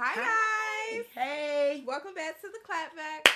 Hi, guys. Hey. Welcome back to the clapback.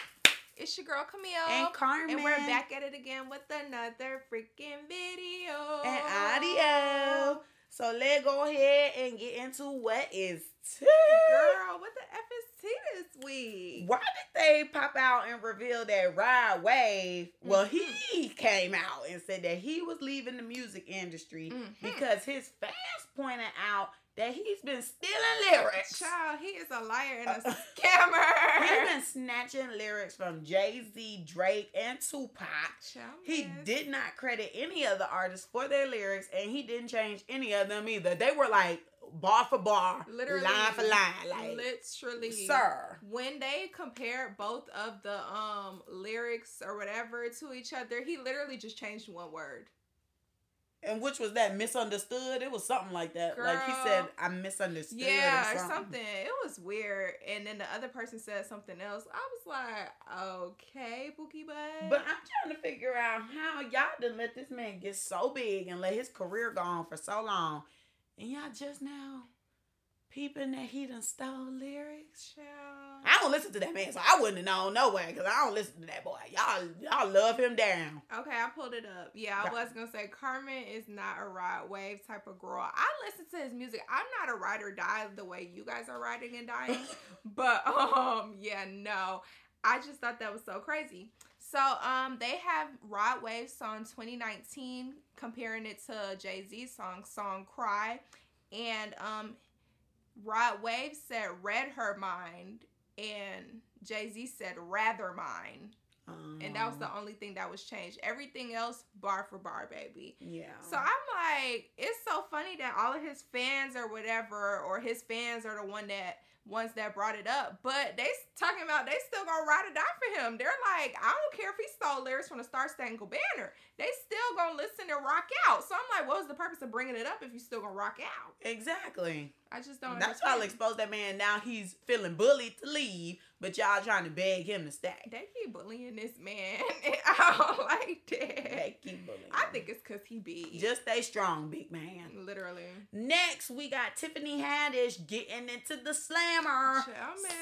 It's your girl Camille. And Carmen. And we're back at it again with another freaking video. And audio. So let's go ahead and get into what is tea. Girl, what the F is tea this week? Why did they pop out and reveal that Rod Wave? Well, Mhm. he came out and said that he was leaving the music industry Mhm. because his fans pointed out that he's been stealing lyrics. Child, he is a liar and a scammer. He's been snatching lyrics from Jay Z, Drake, and Tupac. Child, He man. did not credit any of the artists for their lyrics, and he didn't change any of them either. They were like bar for bar, literally line for line, like literally sir. when they compared both of the um lyrics or whatever to each other he literally just changed one word And which was that misunderstood? It was something like that. Like he said, I misunderstood. yeah or or something. something it was weird and then the other person said something else i was like okay bookie butt But I'm trying to figure out how y'all done let this man get so big and let his career go on for so long, and y'all just now peeping that he done stole lyrics. Child. I don't listen to that man, so I wouldn't have known no way because I don't listen to that boy. Y'all, y'all love him down. Okay, I pulled it up. Yeah, I was gonna say Carmen is not a Rod Wave type of girl. I listen to his music. I'm not a ride or die the way you guys are riding and dying. but um, yeah, no. I just thought that was so crazy. So um, they have Rod Wave song 2019 comparing it to Jay Z's song song Cry, and um, Rod Wave said read her mind, and Jay Z said rather mine. And that was the only thing that was changed. Everything else, bar for bar, baby. yeah. So I'm like, it's so funny that all of his fans or whatever, or his fans are the one that ones that brought it up. But they talking about they still gonna ride or die for him. They're like, I don't care if he stole lyrics from the Star Spangled Banner. They still gonna listen and rock out. So I'm like, what was the purpose of bringing it up if you still gonna rock out? exactly. I just don't. That's why I'll understand. expose that man. Now he's feeling bullied to leave, but y'all trying to beg him to stay. They keep bullying this man. I don't like that. They keep bullying. I think it's cause he be just stay strong, big man. literally. Next, we got Tiffany Haddish getting into the slammer.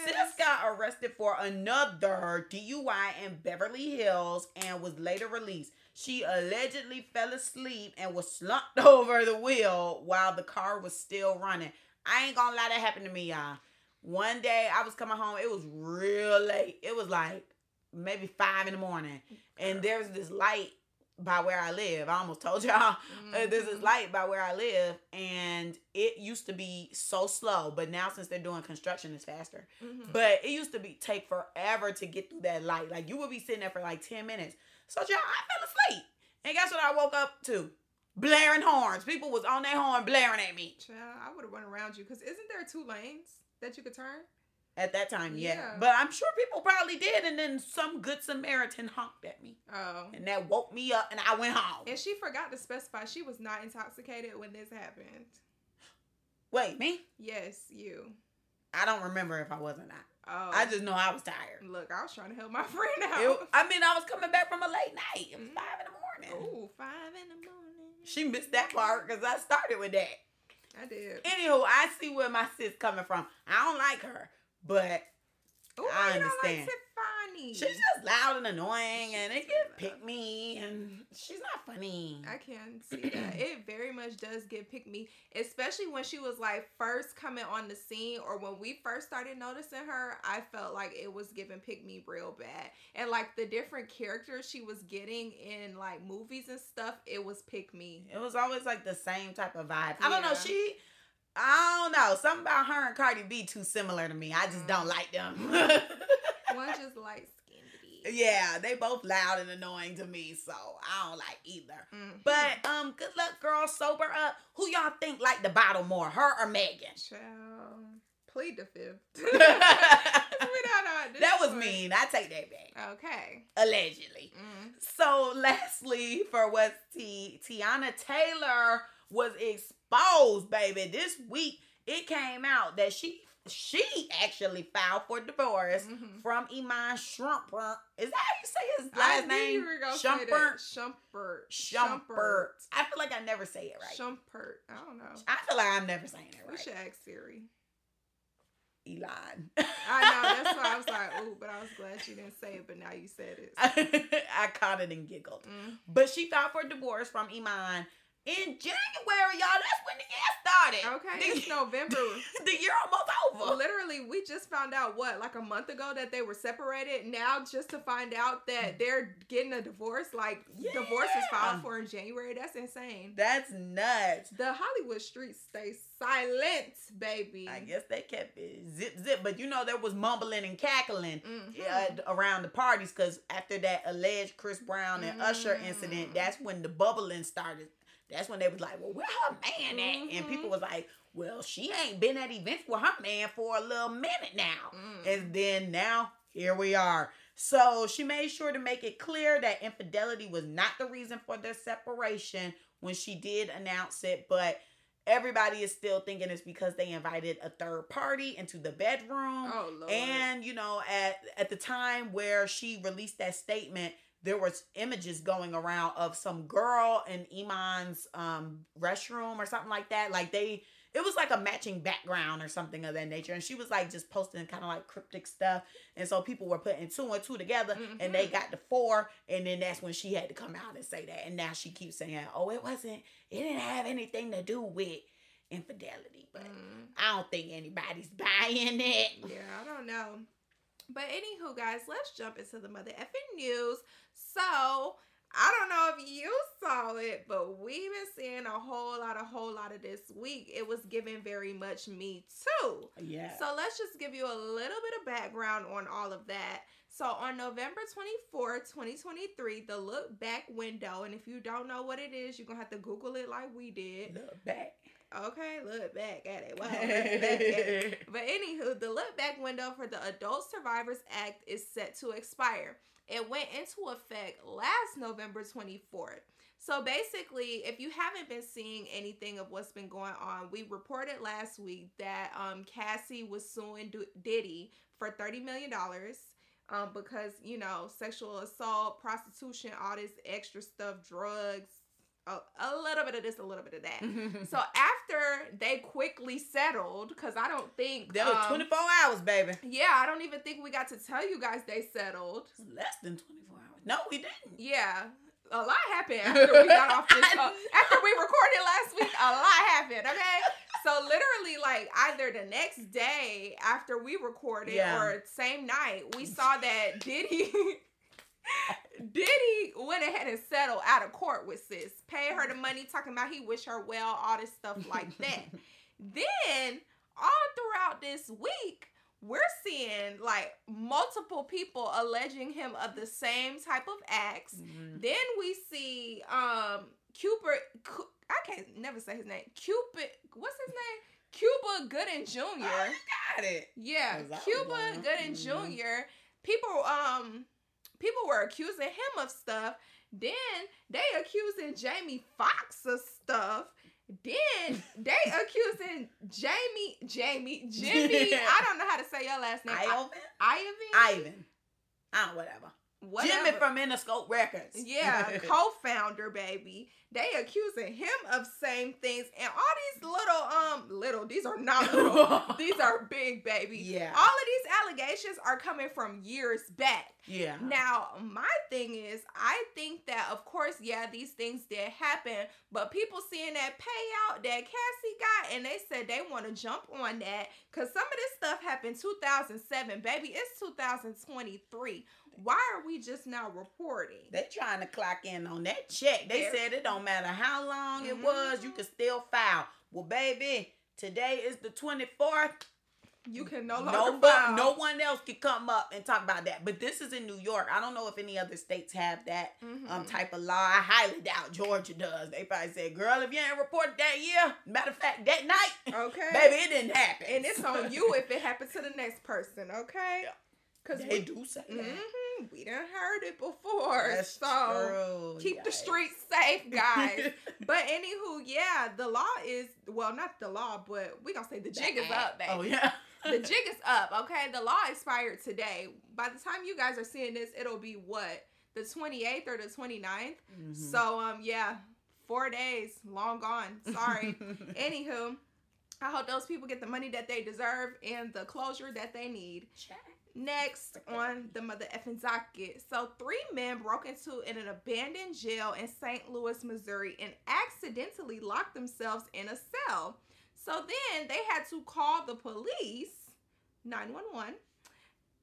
Sis got arrested for another DUI in Beverly Hills and was later released. She allegedly fell asleep and was slumped over the wheel while the car was still running. I ain't gonna lie, that happened to me, y'all. One day I was coming home, it was real late. It was like maybe five in the morning. And there's this light by where I live. I almost told y'all. Uh, there's this Mhm. light by where I live, and it used to be so slow, but now since they're doing construction, it's faster. Mhm. But it used to be take forever to get through that light. Like you would be sitting there for like ten minutes. So y'all, I fell asleep, and guess what? I woke up to blaring horns. People was on their horn blaring at me Child, I would have run around you because isn't there two lanes that you could turn? at that time. Yeah. Yeah. but I'm sure people probably did, and then some good Samaritan honked at me, Oh. and that woke me up, and I went home. And she forgot to specify she was not intoxicated when this happened. Wait, me? Yes, you. I don't remember if I was or not. Oh. I just know I was tired. look. I was trying to help my friend out. It- I mean, I was coming back from a late night. It was Mhm. five in the morning. Ooh, five in the morning. She missed that part because I started with that. I did. Anywho, I see where my sis coming from. I don't like her, but Ooh, I understand. like Tiffany. she's just loud and annoying, and it She's can pick me, and she's not funny. I can see that. It very much does get pick me, especially when she was like first coming on the scene or when we first started noticing her. I felt like it was giving pick me real bad. And like the different characters she was getting in like movies and stuff, it was pick me. It was always like the same type of vibe. I don't know. She, I don't know. Something about her and Cardi B too similar to me. I just don't Mm. like them. One just like skinned. yeah, they both loud and annoying to me, so I don't like either. Mm. But um, good luck, girl. Sober up. Who y'all think like the bottle more, her or Megan? Child, plead the fifth. we don't know at this that was point. mean. I take that back. Okay. Allegedly. Mm. So, lastly, for what T- Teyana Taylor was exposed, baby, this week it came out that she she actually filed for divorce Mhm. from Iman Shumpert. Is that how you say his I last knew name? you were gonna say Shumpert. Shumpert. Shumpert. I feel like I never say it right. Shumpert. I don't know. I feel like I'm never saying it right. We should ask Siri. Elon. I know. That's why I was like, ooh, but I was glad she didn't say it. But now you said it. I caught it and giggled. Mm. But she filed for divorce from Iman in January, y'all. That's when the year started. Okay, The- it's November. the year almost over. Literally, we just found out what, like a month ago, that they were separated. Now, just to find out that they're getting a divorce, like divorce is filed for in January. That's insane. That's nuts. The Hollywood streets stay silent, baby. I guess they kept it zip zip, but you know there was mumbling and cackling Mhm. uh, around the parties because after that alleged Chris Brown and Usher incident, that's when the bubbling started. That's when they was like, "Well, where her man at?" And Mhm. people was like, "Well, she ain't been at events with her man for a little minute now." Mm. And then now here we are. So she made sure to make it clear that infidelity was not the reason for their separation when she did announce it, but everybody is still thinking it's because they invited a third party into the bedroom. Oh lord. And you know, at at the time where she released that statement, there was images going around of some girl in Iman's um restroom or something like that. Like they it was like a matching background or something of that nature. And she was like just posting kind of like cryptic stuff. And so people were putting two and two together and they Mhm. got the four. And then that's when she had to come out and say that. And now she keeps saying, oh, it wasn't, it didn't have anything to do with infidelity. But Mm. I don't think anybody's buying it. Yeah, I don't know. But anywho, guys, let's jump into the mother effing news. So I don't know if you saw it, but we've been seeing a whole lot, a whole lot of this week. It was given very much me too. Yeah. So let's just give you a little bit of background on all of that. So on November 24th, 2023, the look back window, and if you don't know what it is, you're gonna have to Google it like we did. Look back. Okay, look back at it. Wow, back at it. But anywho, the look back window for the Adult Survivors Act is set to expire. It went into effect last November 24th. So basically, if you haven't been seeing anything of what's been going on, we reported last week that um, Cassie was suing Du- Diddy for $30 million um, because, you know, sexual assault, prostitution, all this extra stuff, drugs, a, a little bit of this, a little bit of that. So after they quickly settled, because I don't think that was um, 24 hours, baby. Yeah, I don't even think we got to tell you guys they settled. Less than 24 hours. No, we didn't. Yeah, a lot happened after we got off this. Uh, after we recorded last week, a lot happened. Okay, so literally, like either the next day after we recorded Yeah. or same night, we saw that Diddy. Diddy went ahead and settled out of court with sis, paid her the money, talking about he wish her well, all this stuff like that. then all throughout this week, we're seeing like multiple people alleging him of the same type of acts. Mhm. Then we see um Cupid Cu- I can't never say his name. Cupid what's his name? Cuba Gooding Jr. Oh, you got it. Yeah, As I was Cuba. Gooding Mhm. Jr. People um people were accusing him of stuff. Then they accusing Jamie Foxx of stuff. Then they accusing Jamie Jamie Jimmy. I don't know how to say your last name. Ivan? Ivan. Ivan. I don't whatever. Whatever. Jimmy from Interscope Records. Yeah, co-founder, baby. They accusing him of same things, and all these little um little. These are not little. these are big, baby. Yeah. All of these allegations are coming from years back. yeah. Now, my thing is, I think that, of course, yeah, these things did happen, but people seeing that payout that Cassie got, and they said they want to jump on that because some of this stuff happened 2007, baby. It's 2023. Why are we just now reporting? They trying to clock in on that check. They They're- said it don't matter how long it was, you Mhm. can still file. Well, baby, today is the 24th. You can no longer No, file. no one else can come up and talk about that. But this is in New York. I don't know if any other states have that Mhm. um type of law. I highly doubt Georgia does. They probably said, "Girl, if you ain't reported that year, matter of fact, that night, okay, baby, it didn't happen." and it's on you if it happens to the next person. Okay, Yeah. because They do say that. hmm we done heard it before. That's so true. keep the Yikes. streets safe, guys. but anywho, yeah, the law is well, not the law, but we gonna say the jig is up, baby. Oh yeah. the jig is up. Okay, the law expired today. By the time you guys are seeing this, it'll be what the 28th or the 29th. Mhm. So um, yeah, four days, long gone. Sorry. Anywho, I hope those people get the money that they deserve and the closure that they need. Next on the mother effing docket. So, three men broke into an abandoned jail in St. Louis, Missouri, and accidentally locked themselves in a cell. So then they had to call the police, 911,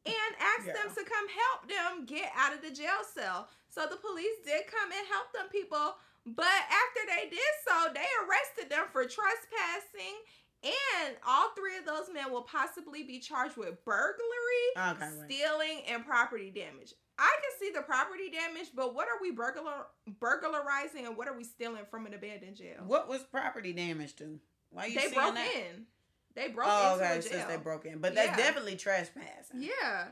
and ask Yeah. them to come help them get out of the jail cell. So the police did come and help them people, but after they did so, they arrested them for trespassing. And all three of those men will possibly be charged with burglary, Okay, stealing, and property damage. I can see the property damage, but what are we burglar burglarizing and what are we stealing from an abandoned jail? What was property damage to? Why you they broke that? in. They broke Oh, into okay, a jail. since they broke in, but that's definitely trespassing. Yeah.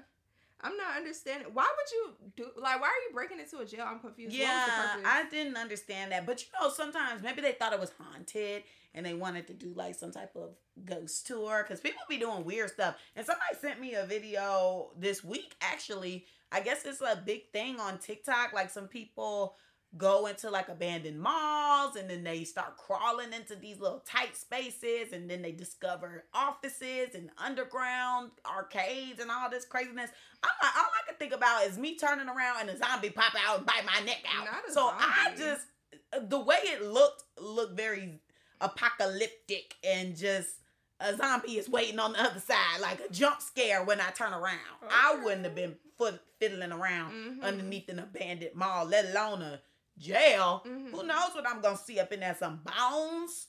I'm not understanding. Why would you do like why are you breaking into a jail? I'm confused. What was the Yeah. I didn't understand that. But you know, sometimes maybe they thought it was haunted and they wanted to do like some type of ghost tour because people be doing weird stuff. And somebody sent me a video this week actually. I guess it's a big thing on TikTok. Like some people go into like abandoned malls and then they start crawling into these little tight spaces and then they discover offices and underground arcades and all this craziness. I'm like, all I can think about is me turning around and a zombie pop out and bite my neck out. So I just the way it looked looked very apocalyptic and just a zombie is waiting on the other side like a jump scare when I turn around. I wouldn't have been fiddling around Mhm. underneath an abandoned mall, let alone a jail. Mhm. Who knows what I'm gonna see up in there? Some bones?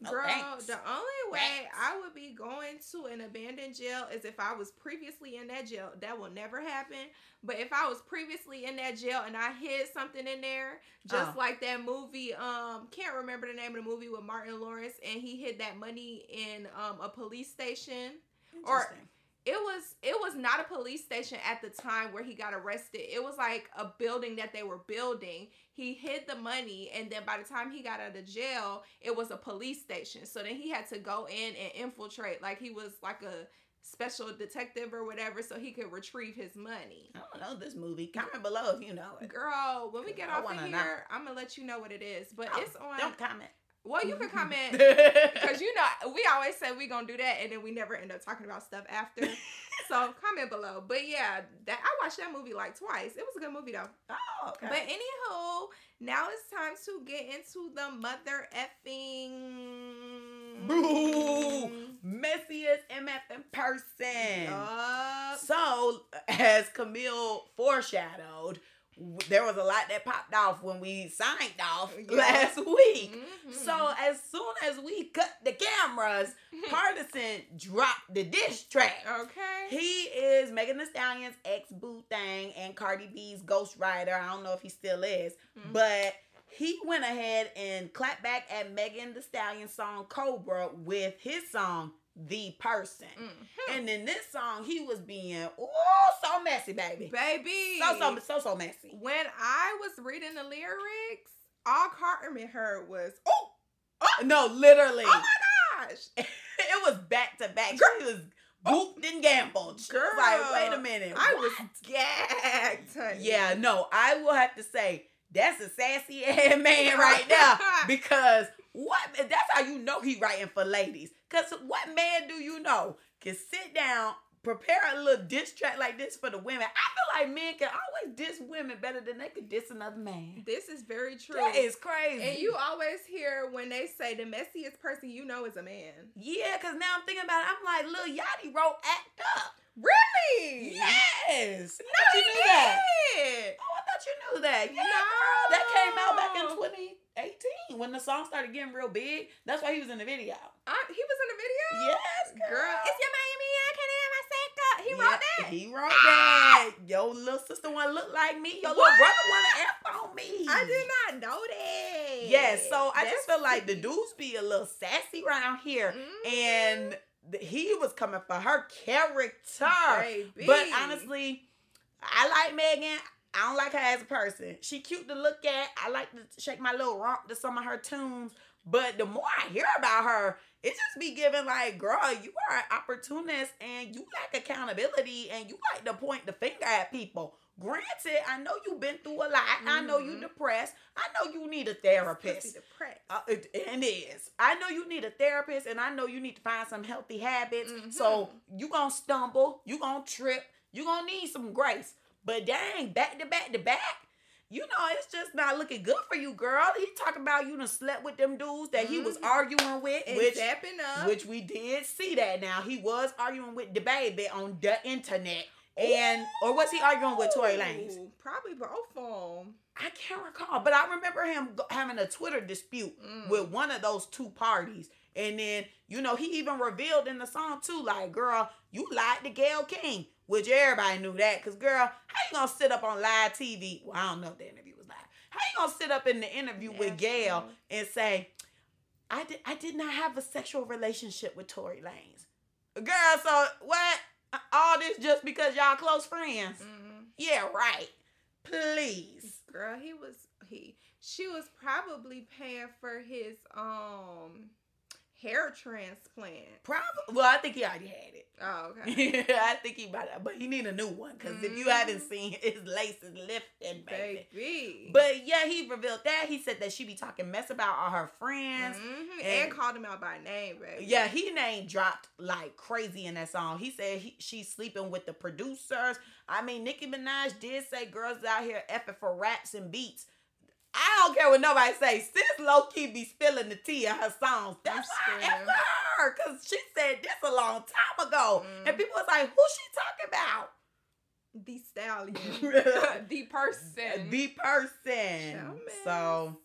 No Girl, thanks. the only way Thanks. I would be going to an abandoned jail is if I was previously in that jail. That will never happen. But if I was previously in that jail and I hid something in there, just Oh. like that movie, um, can't remember the name of the movie with Martin Lawrence, and he hid that money in um a police station. or-. It was it was not a police station at the time where he got arrested. It was like a building that they were building. He hid the money and then by the time he got out of jail, it was a police station. So then he had to go in and infiltrate like he was like a special detective or whatever so he could retrieve his money. I don't know this movie. Comment below if you know it. Girl, when we get I off of know. here, I'm gonna let you know what it is. But Oh, it's on Don't comment. Well, you can comment Because you know we always say we gonna do that and then we never end up talking about stuff after so comment below but yeah that i watched that movie like twice it was a good movie though Oh, okay. but anywho now it's time to get into the mother effing Boo! Messiest MF in person. Yup. So, as Camille foreshadowed, there was a lot that popped off when we signed off Yeah. last week. Mhm. So, as soon as we cut the cameras, Pardison dropped the diss track. okay He is Megan Thee Stallion's ex boo thing and Cardi B's ghostwriter. I don't know if he still is, Mhm. but he went ahead and clapped back at Megan Thee Stallion's song Cobra with his song The Person. Mhm. And in this song, he was being oh so messy, baby. baby So so so so messy. when i was reading the lyrics all Carmen heard was Oh, oh no, literally, oh my gosh it was back to back. Girl. She was booped and gambled. She was like, wait a minute, i what? was gagged honey. Yeah, no, I will have to say that's a sassy ass man right now because what? That's how you know he writing for ladies. Cause what man do you know can sit down, prepare a little diss track like this for the women? I feel like men can always diss women better than they could diss another man. This is very true. That is crazy. and you always hear when they say the messiest person you know is a man. yeah, cause now I'm thinking about it. I'm like, Lil Yachty wrote "Act Up." Really? Yes. No, I thought he you knew that. Oh, I thought you knew that. Yeah, No. girl. That came out back in 2018 when the song started getting real big. That's why he was in the video. Uh, he was in the video. Yes, Girl, it's your Miami. I can't have my sack up. He wrote that. He wrote that. Your little sister want to look like me. Your What? little brother want to F on me. I did not know that. Yes, so I just That's feel like the dudes be a little sassy around here. Mhm. And he was coming for her character. Baby. But honestly, I like Megan. I don't like her as a person. She cute to look at. I like to shake my little rump to some of her tunes. But the more I hear about her, it just be giving like, girl, you are an opportunist and you lack accountability and you like to point the finger at people. Granted, I know you've been through a lot. Mm-hmm. I know you Mhm. depressed. I know you need a therapist. Depressed. Uh, it, it is. I know you need a therapist, and I know you need to find some healthy habits. Mhm. So you gonna stumble, you gonna trip, you gonna need some grace. But dang, back to back to back, you know it's just not looking good for you, girl. He talking about you done slept with them dudes that he was Mhm. arguing with, and which dapping up. which we did see that. Now he was arguing with the baby on the internet, and or was he arguing with Tory Lanez? Probably both of them. I can't recall, but I remember him having a Twitter dispute Mm. with one of those two parties. And then, you know, he even revealed in the song too, like, girl, you lied to Gayle King, which everybody knew that. Cause girl, how you gonna sit up on live TV? Well, I don't know if the interview was live. How you gonna sit up in the interview with That's Gayle true. and say, I did I did not have a sexual relationship with Tory Lanez. Girl, so what? All this just because y'all close friends? Mhm. Yeah, right. Please. Girl, he was he. She was probably paying for his um hair transplant. Probably. Well, I think he already had it. Oh, okay. I think he have, but he need a new one because if you haven't Mhm. seen his laces lifting, baby. Baby. But yeah, he revealed that he said that she be talking mess about all her friends. Mhm, and- and, called him out by name, baby. Yeah, he name dropped like crazy in that song. He said he, she's sleeping with the producers. I mean, Nicki Minaj did say girls out here effing for raps and beats. I don't care what nobody say. Sis low key be spilling the tea in her songs. That's why I screaming. her because she said this a long time ago, Mm. and people was like, "Who she talking about?" the stallion, the person, the person. So,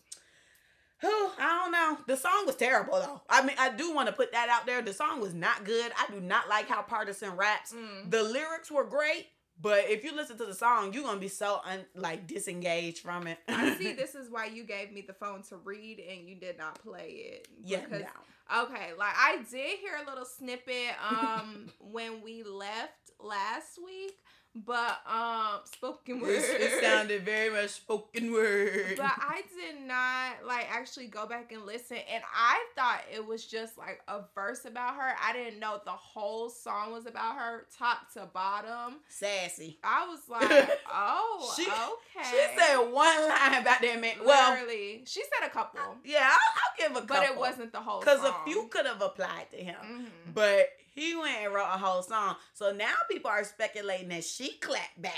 who I don't know. The song was terrible though. I mean, I do want to put that out there. The song was not good. I do not like how Pardison raps. Mm. The lyrics were great, but if you listen to the song, you're gonna be so un- like disengaged from it. I see. This is why you gave me the phone to read, and you did not play it. Yeah, because no. Okay, like I did hear a little snippet um when we left last week, but um spoken word. It, it sounded very much spoken word. But I did not like actually go back and listen, and I thought it was just like a verse about her. I didn't know the whole song was about her, top to bottom. Sassy. I was like, oh, She- okay. She said one line about that man. Well, literally, she said a couple, yeah, I'll, I'll give a couple. but it wasn't the whole. because a few could have applied to him. Mhm. But he went and wrote a whole song. So now people are speculating that she clapped back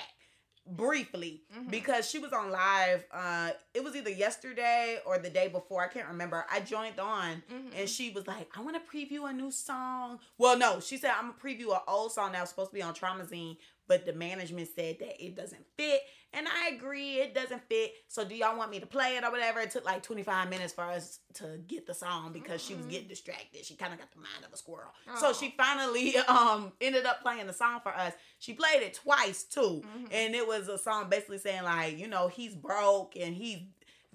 briefly Mhm. because she was on live. Uh, it was either yesterday or the day before. I can't remember. I joined on Mhm. and she was like, I want to preview a new song. Well, no, she said, I'm to preview an old song that was supposed to be on Traumazine, but the management said that it doesn't fit. And I agree, it doesn't fit. So, do y'all want me to play it or whatever? It took like 25 minutes for us to get the song because she was getting distracted. She kind of got the mind of a squirrel. So, Oh. she finally um ended up playing the song for us. She played it twice too. Mhm. And it was a song basically saying, like, you know, he's broke and he's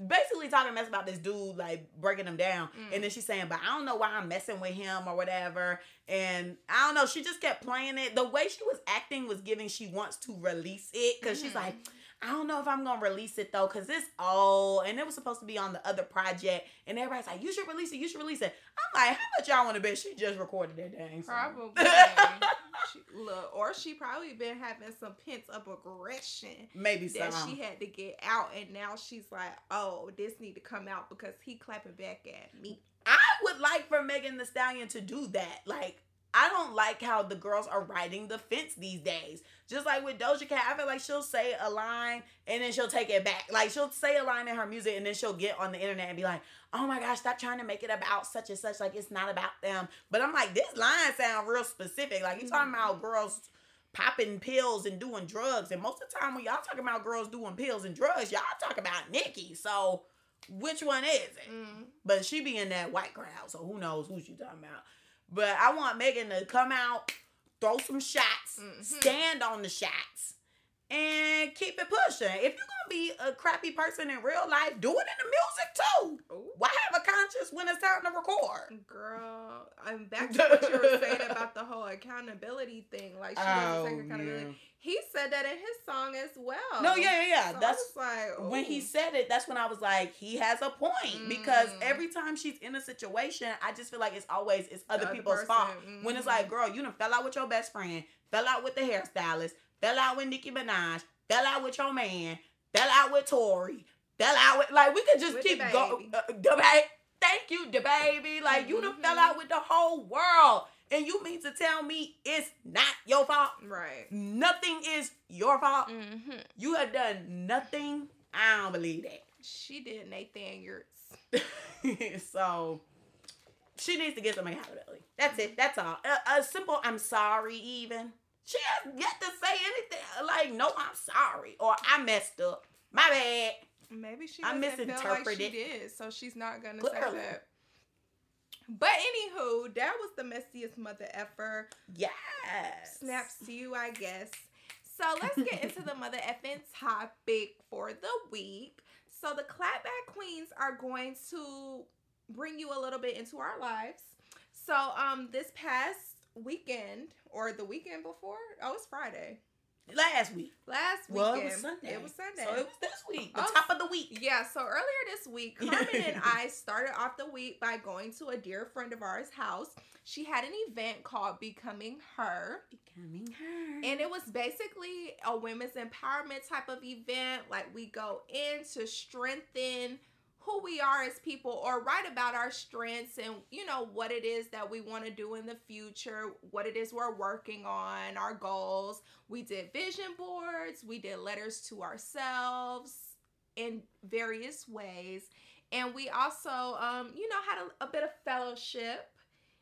basically talking mess about this dude, like breaking him down. Mm. And then she's saying, but I don't know why I'm messing with him or whatever. And I don't know. She just kept playing it. The way she was acting was giving she wants to release it because she's Mhm. like, I don't know if I'm gonna release it though, cause it's old and it was supposed to be on the other project. And everybody's like, you should release it, you should release it. I'm like, how much y'all want to bet she just recorded that dang song? Probably. she, look, or she probably been having some pent up aggression Maybe so. that she had to get out, and now she's like, "Oh, this need to come out because he clapping back at me." I would like for Megan Thee Stallion to do that. Like, I don't like how the girls are riding the fence these days. Just like with Doja Cat, I feel like she'll say a line and then she'll take it back. Like she'll say a line in her music and then she'll get on the internet and be like, "Oh my gosh, stop trying to make it about such and such. Like it's not about them." But I'm like, this line sound real specific. Like you talking about girls popping pills and doing drugs, and most of the time when y'all talking about girls doing pills and drugs, y'all talking about Nicki. So which one is it? Mm. But she be in that white crowd, so who knows who she talking about. But I want Megan to come out, throw some shots, Mhm. stand on the shots, and keep it pushing. If you're gonna be a crappy person in real life, do it in the music too. Ooh. Why have a conscience when it's time to record? Girl, I'm back to what you were saying about the whole accountability thing. Like she doesn't take accountability. Oh, yeah. He said that in his song as well. No, yeah, yeah, yeah. So That's like when he said it, that's when I was like, he has a point. Because Mm. every time she's in a situation, I just feel like it's always it's other other people's person, fault. When it's like, girl, you done fell out with your best friend, fell out with the hairstylist, fell out with Nicki Minaj, fell out with your man, fell out with Tory, fell out with like we could just With keep going. Uh, the Thank you, the baby. Like you done fell Mhm. out with the whole world. And you mean to tell me it's not your fault? right. Nothing is your fault. hmm You have done nothing. I don't believe that. She did Nathan Yurts. so she needs to get some accountability. That's it. That's all. A, a simple I'm sorry, even. She has yet to say anything like, no, I'm sorry. Or I messed up. My bad. Maybe she I doesn't feel like she misinterpreted. did, so she's not gonna say that. But anywho, that was the messiest mother effer. Yes. Snaps to you, I guess. So let's get into the mother effing topic for the week. So the clapback queens are going to bring you a little bit into our lives. So um this past weekend or the weekend before, oh it's Friday. Last week. Last Well, weekend. it was Sunday. It was Sunday. So it was this week. The Oh, top of the week. Yeah, so earlier this week, Carmen and I started off the week by going to a dear friend of ours' house. She had an event called Becoming Her. Becoming her. And it was basically a women's empowerment type of event. Like we go in to strengthen who we are as people or write about our strengths and you know what it is that we want to do in the future, what it is we're working on, our goals. We did vision boards, we did letters to ourselves in various ways. And we also um you know had a, a bit of fellowship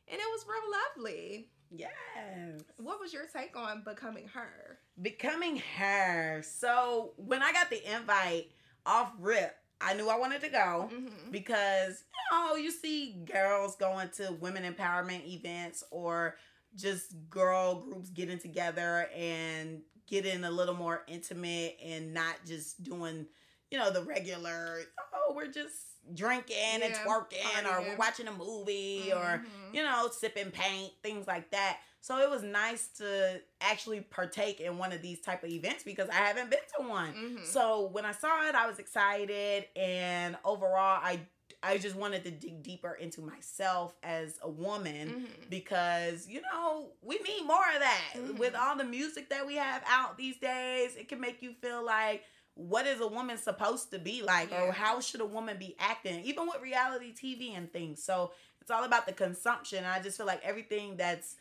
and it was real lovely. yes. What was your take on becoming her? Becoming her. So when I got the invite off rip, I knew I wanted to go Mm-hmm. because you know you see girls going to women empowerment events or just girl groups getting together and getting a little more intimate and not just doing you know the regular oh we're just drinking and Yeah, twerking or we're watching a movie or Mhm. you know, sipping paint, things like that. So it was nice to actually partake in one of these type of events because I haven't been to one. Mhm. So when I saw it, I was excited and overall I I just wanted to dig deeper into myself as a woman Mhm. because you know, we need more of that. Mhm. With all the music that we have out these days, it can make you feel like what is a woman supposed to be like Yeah. or how should a woman be acting even with reality tv and things so it's all about the consumption i just feel like everything that's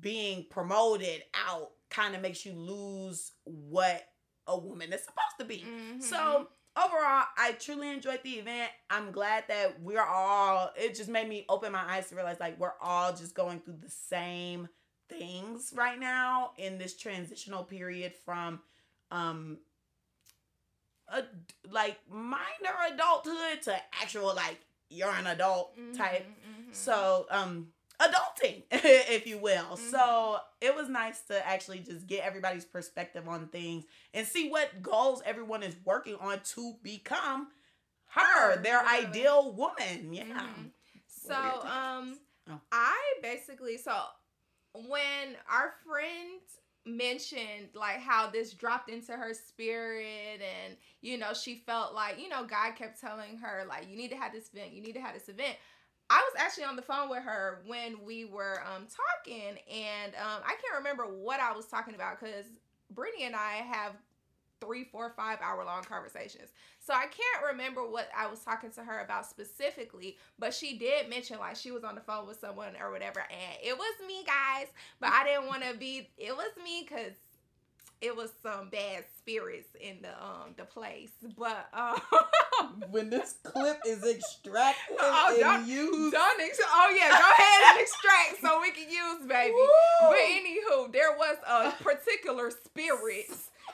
being promoted out kind of makes you lose what a woman is supposed to be Mhm. so overall i truly enjoyed the event i'm glad that we're all it just made me open my eyes to realize like we're all just going through the same things right now in this transitional period from um a like minor adulthood to actual like you're an adult type Mhm, mhm. so um adulting if you will Mhm. so it was nice to actually just get everybody's perspective on things and see what goals everyone is working on to become her their ideal woman yeah Mhm. So What are your takes? um Oh. I basically so when our friend mentioned like how this dropped into her spirit and you know she felt like you know God kept telling her like you need to have this event you need to have this event I was actually on the phone with her when we were um talking and um I can't remember what I was talking about because Brittany and I have three, four, five hour long conversations. So I can't remember what I was talking to her about specifically, but she did mention like she was on the phone with someone or whatever, and it was me, guys. But I didn't want to be. It was me because it was some bad spirits in the um the place. But um, when this clip is extracted Oh, and don't- used don't ex- oh yeah, go ahead and extract so we can use baby. Woo! But anywho, there was a particular spirit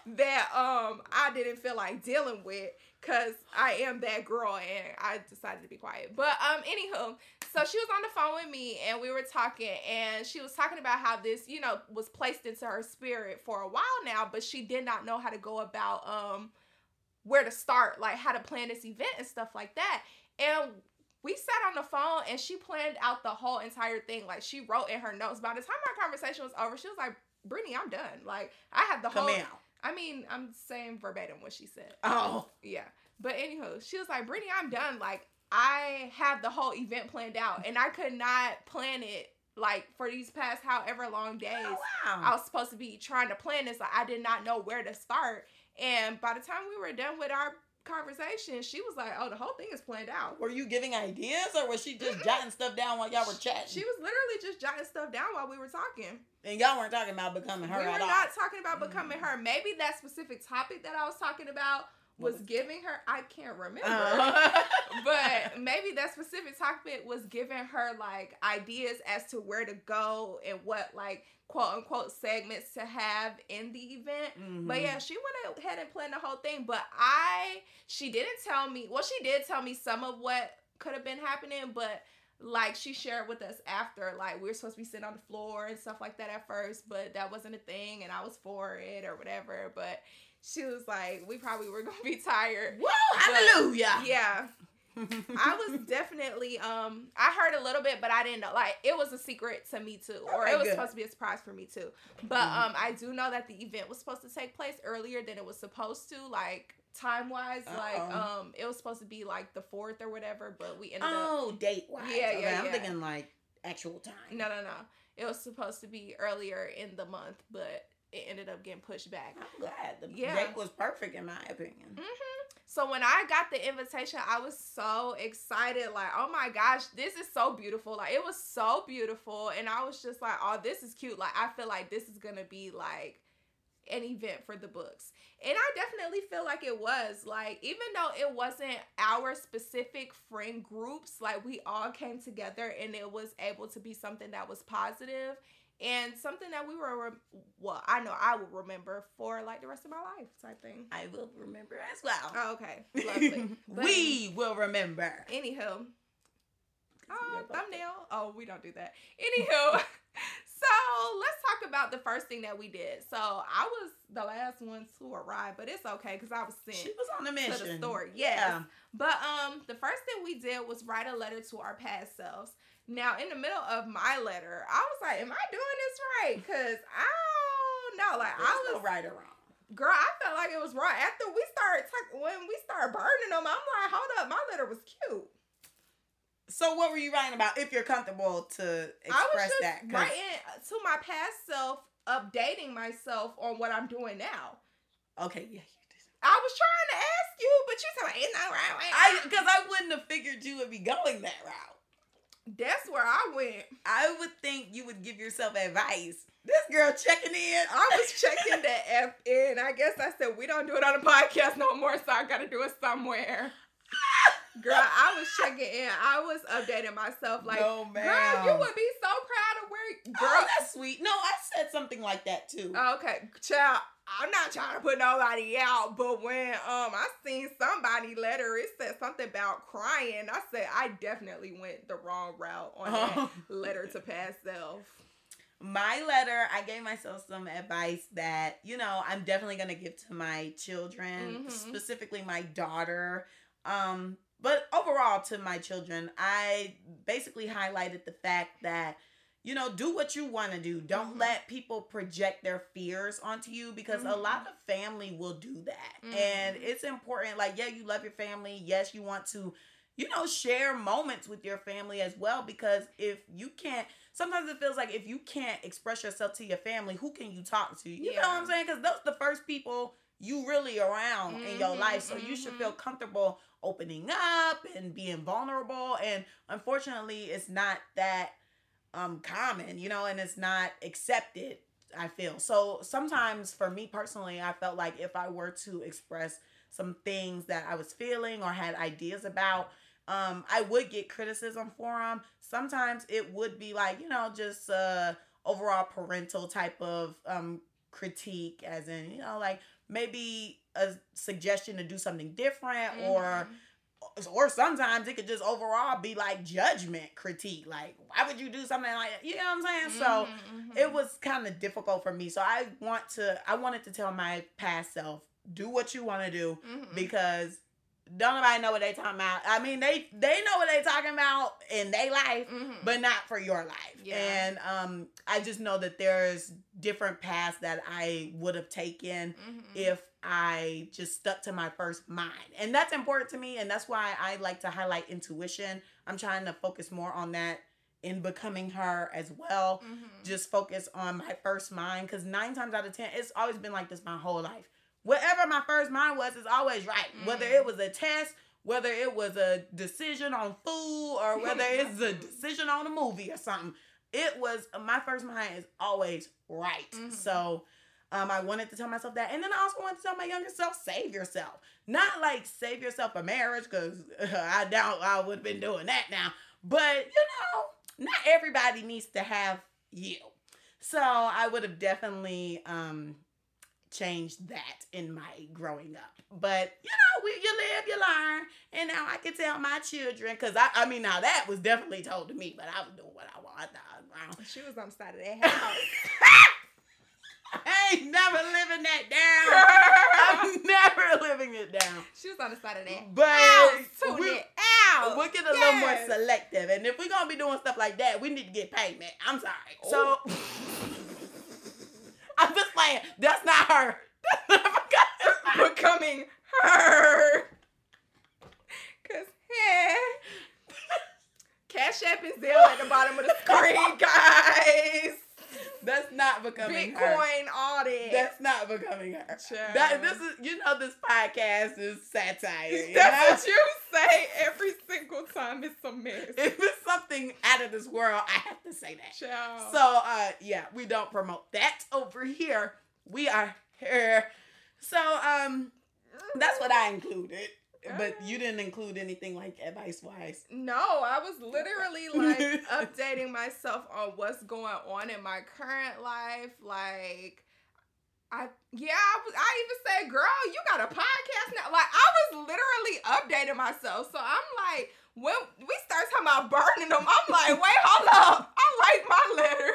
that um I didn't feel like dealing with because I am that girl and I decided to be quiet. But um anywho, so she was on the phone with me and we were talking and she was talking about how this, you know, was placed into her spirit for a while now, but she did not know how to go about um where to start, like how to plan this event and stuff like that. And we sat on the phone and she planned out the whole entire thing. Like she wrote in her notes. By the time our conversation was over, she was like, Brittany, I'm done. Like I have the Come whole out. I mean, I'm saying verbatim what she said. Oh. Yeah. But anywho, she was like, Brittany, I'm done. Like, I have the whole event planned out and I could not plan it like for these past however long oh, days. Oh, I was supposed to be trying to plan this. Like, I did not know where to start. And by the time we were done with our conversation, she was like, Oh, the whole thing is planned out. Were you giving ideas or was she just Mm-mm. jotting stuff down while y'all were chatting? She was literally just jotting stuff down while we were talking. and y'all weren't talking about becoming her we were at all. not talking about becoming mm. her. Maybe that specific topic that I was talking about was giving her I can't remember. Uh, but maybe that specific topic was giving her like ideas as to where to go and what like quote unquote segments to have in the event. But Mhm. yeah, she went ahead and planned the whole thing. But I, she didn't tell me. Well, she did tell me some of what could have been happening, but like she shared with us after, like we were supposed to be sitting on the floor and stuff like that at first, but that wasn't a thing, and I was for it or whatever. But she was like, we probably were gonna be tired. Whoa, hallelujah. Yeah, I was definitely um I heard a little bit, but I didn't know. Like it was a secret to me too, or Okay, it was good. supposed to be a surprise for me too. But Mhm. um I do know that the event was supposed to take place earlier than it was supposed to, like time wise. Like um it was supposed to be like the fourth or whatever, but we ended up oh, date wise. Yeah, yeah, I'm yeah. thinking like actual time. no no no. It was supposed to be earlier in the month, but it ended up getting pushed back. I'm glad the Yeah. date was perfect in my opinion. hmm So when I got the invitation, I was so excited. Like, oh my gosh, this is so beautiful. Like, it was so beautiful. And I was just like, oh, this is cute. Like, I feel like this is going to be like an event for the books. And I definitely feel like it was. Like, even though it wasn't our specific friend groups, like, we all came together and it was able to be something that was positive and something that we were, well, I know I will remember for like the rest of my life type thing. I will remember as well. Oh, okay. Lovely. But we will remember. Anywho. Yeah, Oh, thumbnail. Oh, we don't do that. Anywho, so let's talk about the first thing that we did. So I was the last one to arrive, but it's okay because I was sent She was on the mission. to the store. Yes. But um, the first thing we did was write a letter to our past selves. Now, in the middle of my letter, I was like, "Am I doing this right?" Because I don't know. Like There's I no was right or wrong. girl, I felt like it was wrong. After we started talk- when we started burning them, I'm like, hold up, my letter was cute. So what were you writing about? If you're comfortable to I was express that, 'cause- writing to my past self, updating myself on what I'm doing now. Okay, yeah. I was trying to ask you, but you said it's not right. right, I because I wouldn't have figured you would be going that route. That's where I went. I would think you would give yourself advice. This girl checking in. I was checking the F in. I guess I said we don't do it on a podcast no more, so I gotta do it somewhere. Girl, I was checking in. I was updating myself. Like, no, girl, you would be so proud of where, Girl, girl. that's sweet. No, I said something like that too. Okay, child. I'm not trying to put nobody out, but when um I seen somebody letter, it said something about crying. I said I definitely went the wrong route on that letter to past self. my letter, I gave myself some advice that, you know, I'm definitely going to give to my children, Mhm. specifically my daughter. Um, but overall to my children, I basically highlighted the fact that you know, do what you want to do. Don't Mhm. let people project their fears onto you because a Mhm. lot of family will do that. Mhm. And it's important like yeah, you love your family. Yes, you want to you know, share moments with your family as well because if you can't sometimes it feels like if you can't express yourself to your family, who can you talk to? You know what I'm saying? Because those the first people you really around in your Mhm, life. So you should feel comfortable opening up and being vulnerable. And unfortunately, it's not that um common, you know, and it's not accepted. I feel so sometimes for me personally, I felt like if I were to express some things that I was feeling or had ideas about, um, I would get criticism for them. Sometimes it would be like, you know, just uh overall parental type of um critique, as in, you know, like maybe a suggestion to do something different Mm-hmm. or sometimes it could just overall be like judgment critique like why would you do something like that you know what i'm saying so Mhm, mhm. it was kind of difficult for me so i want to i wanted to tell my past self do what you want to do Mhm. because don't nobody know what they talking about i mean they they know what they talking about in their life Mhm. but not for your life. Yeah. And um, I just know that there's different paths that I would have taken Mhm. if I just stuck to my first mind. And that's important to me. And that's why I like to highlight intuition. I'm trying to focus more on that in becoming her as well. Mhm. Just focus on my first mind because nine times out of ten, it's always been like this my whole life. Whatever my first mind was is always right. Whether Mm. it was a test, whether it was a decision on food, or whether it's a decision on a movie or something, it was my first mind is always right. Mhm. So um, I wanted to tell myself that, and then I also wanted to tell my younger self, save yourself. Not like save yourself a marriage, because I doubt I would have been doing that now. But you know, not everybody needs to have you. So I would have definitely um changed that in my growing up. But you know, we you live, you learn, and now I can tell my children because I I mean now that was definitely told to me, but I was doing what I wanted. She was on the side of that house. I ain't never living that down. I'm never living it down. she was on the side of that But. Tune we, it out. we'll get a little more selective. And if we're gonna be doing stuff like that, we need to get payment. I'm sorry. Oh. So I'm just playing. That's not her. That's not her. becoming her. Cause hey, Cash App is Zelle at the bottom of the screen, not becoming her. Bitcoin audit. That's not becoming her. That this is you know this podcast is satire. You That's know? what you say every single time it's a mess. if it's something out of this world, I have to say that. Child. So uh yeah, we don't promote that over here. We are here. So um that's what I included. But you didn't uh. include anything like advice wise. No, I was literally like updating myself on what's going on in my current life. Like, I yeah, I was. I even said, "Girl, you got a podcast now." Like, I was literally updating myself. So I'm like, when we start talking about burning them, I'm like, wait, hold up, I like my letter.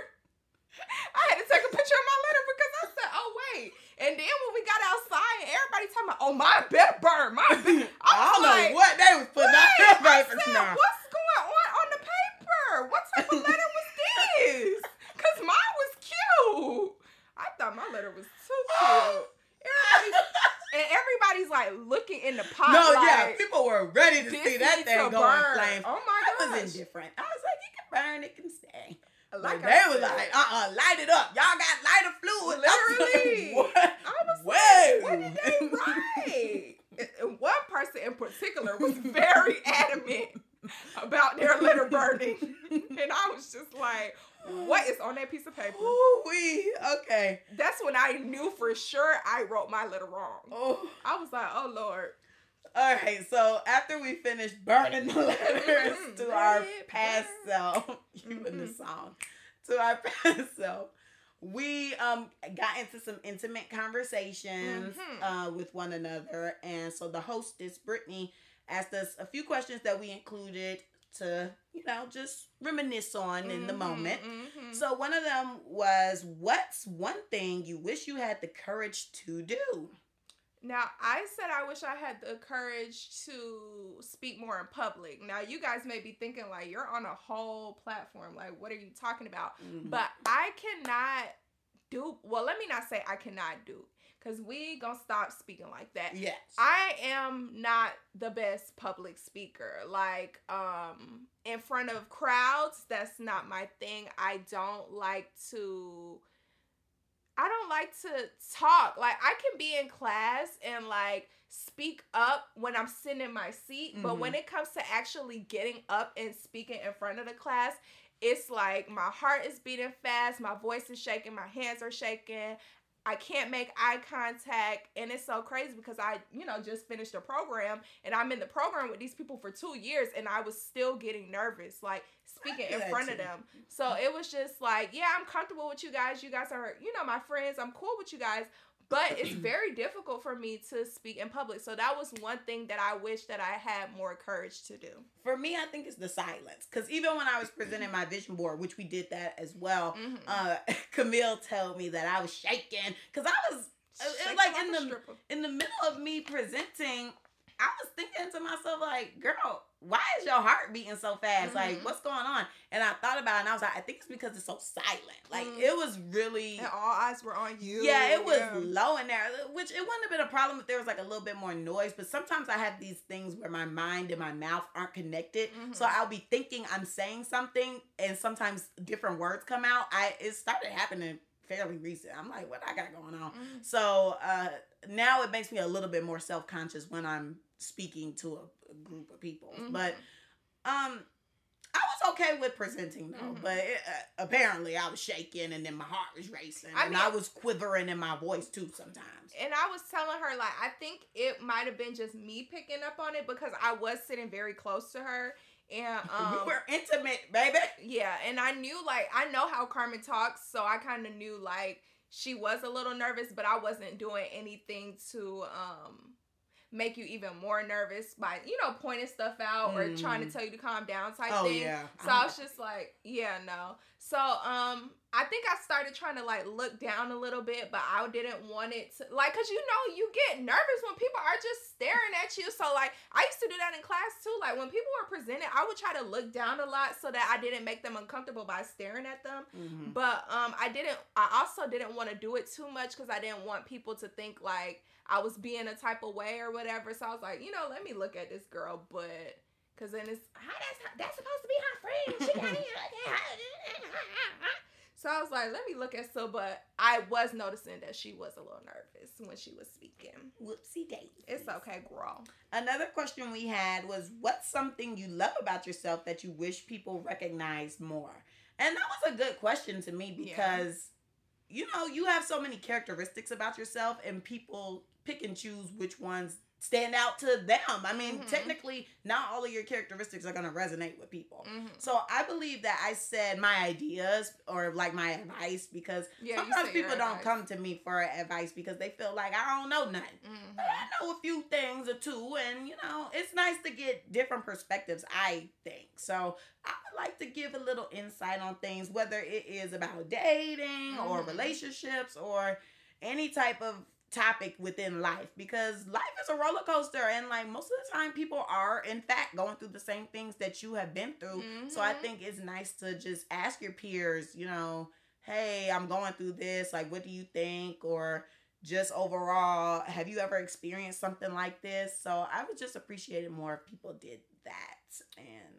I had to take a picture of my letter because I said, oh wait. And then when we got outside everybody talking about, oh my better burn, my better. I, don't was like, know what they was putting on their I papers said, now. What's going on on the paper? What type of letter was this? Cause mine was cute. I thought my letter was too cute. Everybody, and everybody's like looking in the pot. No, like, yeah, people were ready to see that thing go burn. flames. Oh my I gosh. was indifferent. I was like, it can burn, it can stay. Like they said, like, uh uh light it up. Y'all got lighter fluid. I was like, Literally. what? I was Whoa. like, what did they write? And- one person in particular was very adamant about their letter burning. And I was just like, what is on that piece of paper? Ooh wee. Okay. That's when I knew for sure I wrote my letter wrong. Oh. I was like, oh Lord. All right. So after we finished burning the letters Mhm. to our past burn. self, you in the Mhm. song, to our past self, we um got into some intimate conversations Mhm. uh with one another, and so the hostess Brittany asked us a few questions that we included to you know just reminisce on in the Mhm, moment. So one of them was, "What's one thing you wish you had the courage to do?" Now, I said I wish I had the courage to speak more in public. Now, you guys may be thinking, like, you're on a whole platform. Like, what are you talking about? Mhm. But I cannot do, well, let me not say I cannot do, because we gonna stop speaking like that. yes, I am not the best public speaker. Like, um, in front of crowds, that's not my thing. I don't like to I don't like to talk. Like I can be in class and like speak up when I'm sitting in my seat, but Mhm. when it comes to actually getting up and speaking in front of the class, it's like my heart is beating fast, my voice is shaking, my hands are shaking. I can't make eye contact. And it's so crazy because I, you know, just finished a program and I'm in the program with these people for two years and I was still getting nervous, like speaking in front of them. So it was just like, yeah, I'm comfortable with you guys. You guys are, you know, my friends. I'm cool with you guys but it's very difficult for me to speak in public. So that was one thing that I wish that I had more courage to do. For me, I think it's the silence. Because even when I was presenting my vision board, which we did that as well, mm-hmm. uh, Camille told me that I was shaking because I was. Shaking like in the stripper. in the middle of me presenting, I was thinking to myself, like, girl, why is your heart beating so fast? Mm-hmm. Like, what's going on? And I thought about it and I was like, I think it's because it's so silent. Like, mm-hmm. it was really. And all eyes were on you. Yeah, it was yeah. low in there, which it wouldn't have been a problem if there was like a little bit more noise. But sometimes I have these things where my mind and my mouth aren't connected. Mm-hmm. So I'll be thinking I'm saying something and sometimes different words come out. I It started happening fairly recent. I'm like, what I got going on? Mm-hmm. So uh, now it makes me a little bit more self conscious when I'm speaking to a, a group of people. Mm-hmm. But um, I was okay with presenting though, mm-hmm. but it, uh, apparently I was shaking and then my heart was racing I and mean, I was quivering in my voice too sometimes. And I was telling her like I think it might have been just me picking up on it because I was sitting very close to her and um, we were intimate, baby. Yeah, and I knew like I know how Carmen talks, so I kind of knew like she was a little nervous, but I wasn't doing anything to um make you even more nervous by you know pointing stuff out mm. or trying to mm. tell you to calm down type oh, thing. Yeah. So I, I was just like, yeah, no. So um I think I started trying to like look down a little bit, but I didn't want it to like cuz you know you get nervous when people are just staring at you. So like I used to do that in class too. Like when people were presented, I would try to look down a lot so that I didn't make them uncomfortable by staring at them. Mm-hmm. But um I didn't I also didn't want to do it too much cuz I didn't want people to think like I was being a type of way or whatever. So I was like, you know, let me look at this girl, but because then it's how that's that's supposed to be her friend. She got So I was like, let me look at so, but I was noticing that she was a little nervous when she was speaking. Whoopsie daisy. It's okay, girl. Another question we had was, what's something you love about yourself that you wish people recognized more? And that was a good question to me because, yeah. you know, you have so many characteristics about yourself, and people pick and choose which ones stand out to them. I mean, mm-hmm. technically, not all of your characteristics are going to resonate with people. Mm-hmm. So I believe that I said my ideas or like my advice because yeah, sometimes people don't come to me for advice because they feel like I don't know nothing. Mm-hmm. But I know a few things or two, and you know, it's nice to get different perspectives, I think. So I would like to give a little insight on things, whether it is about dating or mm-hmm. relationships or any type of topic within life because life is a roller coaster and like most of the time people are in fact going through the same things that you have been through mm-hmm. so i mm-hmm. think it's nice to just ask your peers you know hey i'm going through this like what do you think or just overall have you ever experienced something like this so i would just appreciate it more if people did that and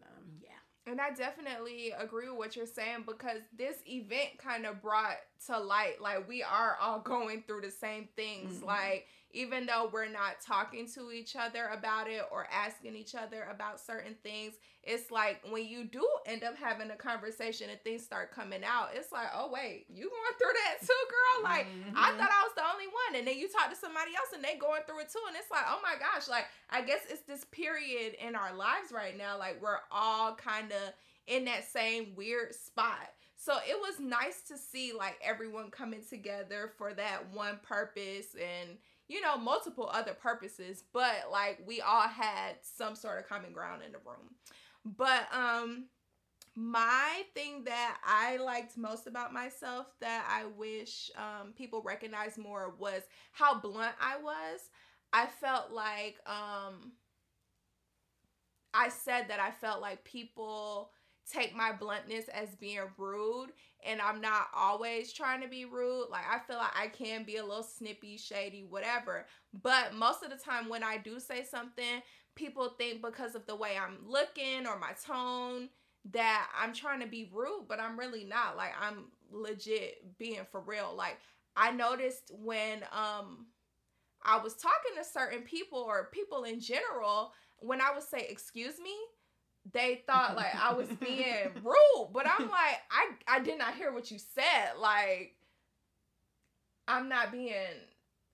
and I definitely agree with what you're saying because this event kind of brought to light like we are all going through the same things. Mm-hmm. Like even though we're not talking to each other about it or asking each other about certain things, it's like when you do end up having a conversation and things start coming out, it's like, oh wait, you going through that too, girl? Like mm-hmm. I thought I was the only one, and then you talk to somebody else and they going through it too, and it's like, oh my gosh, like I guess it's this period in our lives right now, like we're all kind of in that same weird spot. So it was nice to see like everyone coming together for that one purpose and you know, multiple other purposes, but like we all had some sort of common ground in the room. But um my thing that I liked most about myself that I wish um, people recognize more was how blunt I was. I felt like um, I said that I felt like people take my bluntness as being rude and I'm not always trying to be rude. Like I feel like I can be a little snippy, shady, whatever. But most of the time when I do say something, people think because of the way I'm looking or my tone that I'm trying to be rude, but I'm really not. Like I'm legit being for real. Like I noticed when um I was talking to certain people or people in general, when I would say excuse me, they thought like I was being rude, but I'm like, I I did not hear what you said. Like, I'm not being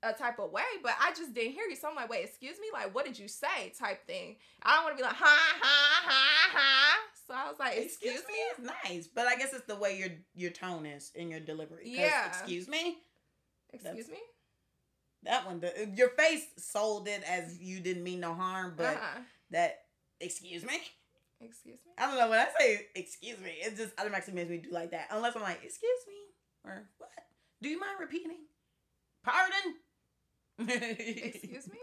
a type of way, but I just didn't hear you. So I'm like, wait, excuse me? Like, what did you say? Type thing. I don't want to be like, ha, ha, ha, ha. So I was like, excuse, excuse me is nice, but I guess it's the way your your tone is in your delivery. Yeah. Excuse me. Excuse me? That one, the, your face sold it as you didn't mean no harm, but uh-huh. that excuse me. Excuse me? I don't know when I say excuse me, it just automatically makes me do like that. Unless I'm like excuse me or what? Do you mind repeating? Pardon. Excuse me?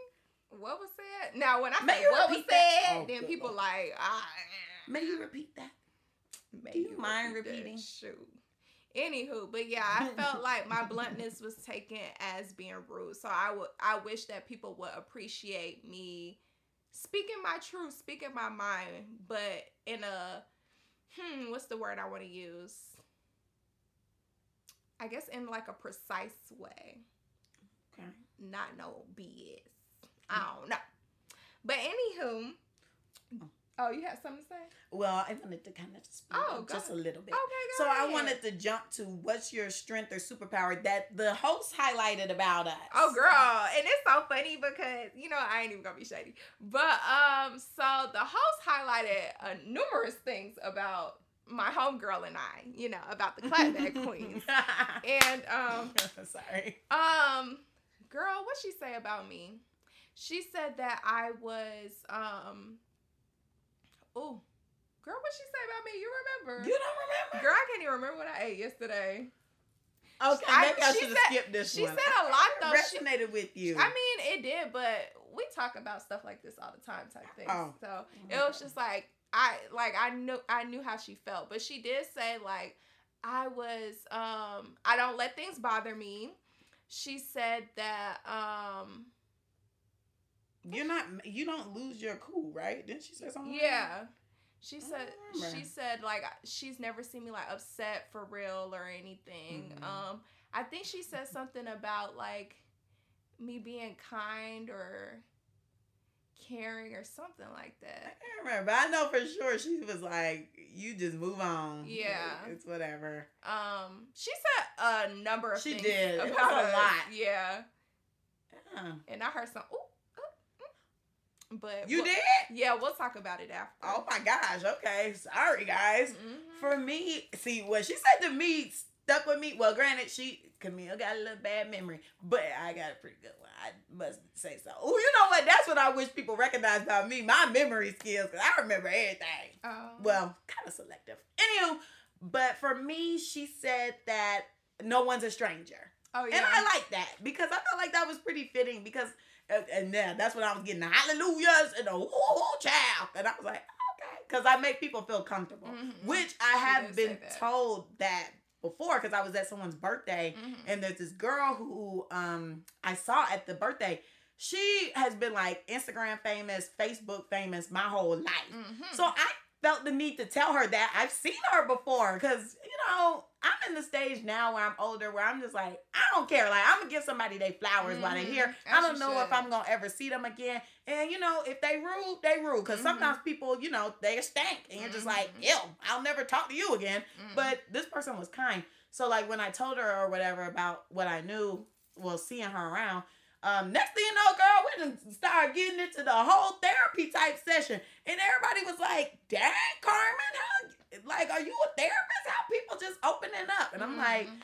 What was said? Now, when I May say you what was repeat that? said, Oh, then people Lord. like, ah. May you repeat that? May Do you mind repeat that? repeating? Shoot. Anywho, but yeah, I felt like my bluntness was taken as being rude. So I would I wish that people would appreciate me speaking my truth, speaking my mind, but in a hmm, what's the word I want to use? I guess in like a precise way. Okay. Not no BS. I don't know. But anywho, oh, you had something to say? Well, I wanted to kind of speak Oh, up just a little bit. Okay, go So I wanted to jump to what's your strength or superpower that the host highlighted about us. Oh girl, and it's so funny because you know I ain't even gonna be shady, but um, so the host highlighted uh, numerous things about my homegirl and I, you know, about the clapback queens, and um, Sorry. um, girl, what she say about me? She said that I was um, oh, girl, what she say about me? You remember? You don't remember? Girl, I can't even remember what I ate yesterday. Okay, I- maybe I should have skipped this she one. She said a lot, though. It She- resonated with you. I mean, it did, but we talk about stuff like this all the time, type thing. Oh. So it was just like I like I knew I knew how she felt, but she did say like I was um I don't let things bother me. She said that um You're not. You don't lose your cool, right? Didn't she say something? like yeah. She said she said like she's never seen me like upset for real or anything. Mhm. Um I think she said something about like me being kind or caring or something like that. I can't remember. I know for sure she was like, "You just move on. Yeah. Like, it's whatever." Um, she said a number of She things did. About a lot. Yeah, Yeah. and I heard some. Ooh. But You we'll- did? Yeah, we'll talk about it after. Oh my gosh. Okay. Sorry, guys. Mhm. For me, see what she said to me stuck with me. Well, granted, she Camille got a little bad memory, but I got a pretty good one. I must say so. Oh, you know what? That's what I wish people recognize about me. My memory skills, because I remember everything. Um, Well, kind of selective. Anywho, but for me, she said that no one's a stranger. oh yeah, And I like that because I felt like that was pretty fitting because, and yeah, that's when I was getting the hallelujahs and the whoo child. And I was like, okay. Because I make people feel comfortable, Mhm. which I have been that. told that before because I was at someone's birthday Mhm. and there's this girl who um I saw at the birthday. She has been like Instagram famous, Facebook famous my whole life. Mhm. So I felt the need to tell her that I've seen her before because, you know, I'm in the stage now where I'm older where I'm just like, I don't care. Like, I'm to give somebody their flowers while they're here. As I don't know if. I'm to ever see them again. And, you know, if they rude, they rude. Because Mhm. sometimes people, you know, they stank And you're just like, Mhm. ew, I'll never talk to you again. Mhm. But this person was kind. So, like, when I told her or whatever about what I knew, well, seeing her around, um, next thing you know, girl, we done started getting into the whole therapy type session. And everybody was like, dang, Carmen, how, like, are you a therapist? How people just opening up? And I'm like, Mhm.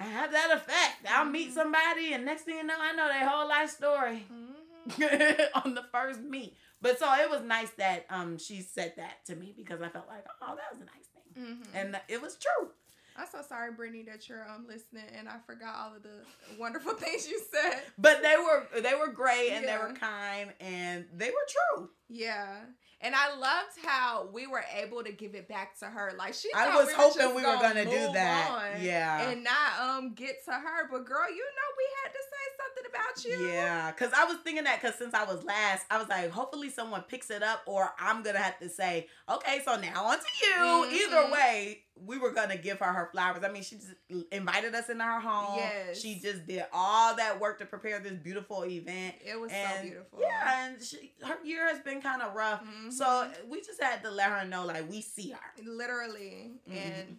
I have that effect. I'll meet Mhm. somebody, and next thing you know, I know their whole life story Mhm. on the first meet. But so it was nice that um she said that to me because I felt like, oh, that was a nice thing. Mhm. And it was true. I'm so sorry, Brittany, that you're um listening, and I forgot all of the wonderful things you said. But they were they were great and they were kind and they were true. Yeah. And I loved how we were able to give it back to her. Like she I was we hoping just we were gonna do that. on Yeah. And not um get to her. But girl, you know we had to about you. Yeah, because I was thinking that because since I was last, I was like, hopefully someone picks it up, or I'm gonna have to say, okay, so now on to you. Mhm. Either way, we were gonna give her her flowers. I mean, she just invited us into her home. Yes. she just did all that work to prepare this beautiful event. It was and so beautiful. yeah, and she, her year has been kind of rough, Mhm. so we just had to let her know like we see her. literally Mhm. and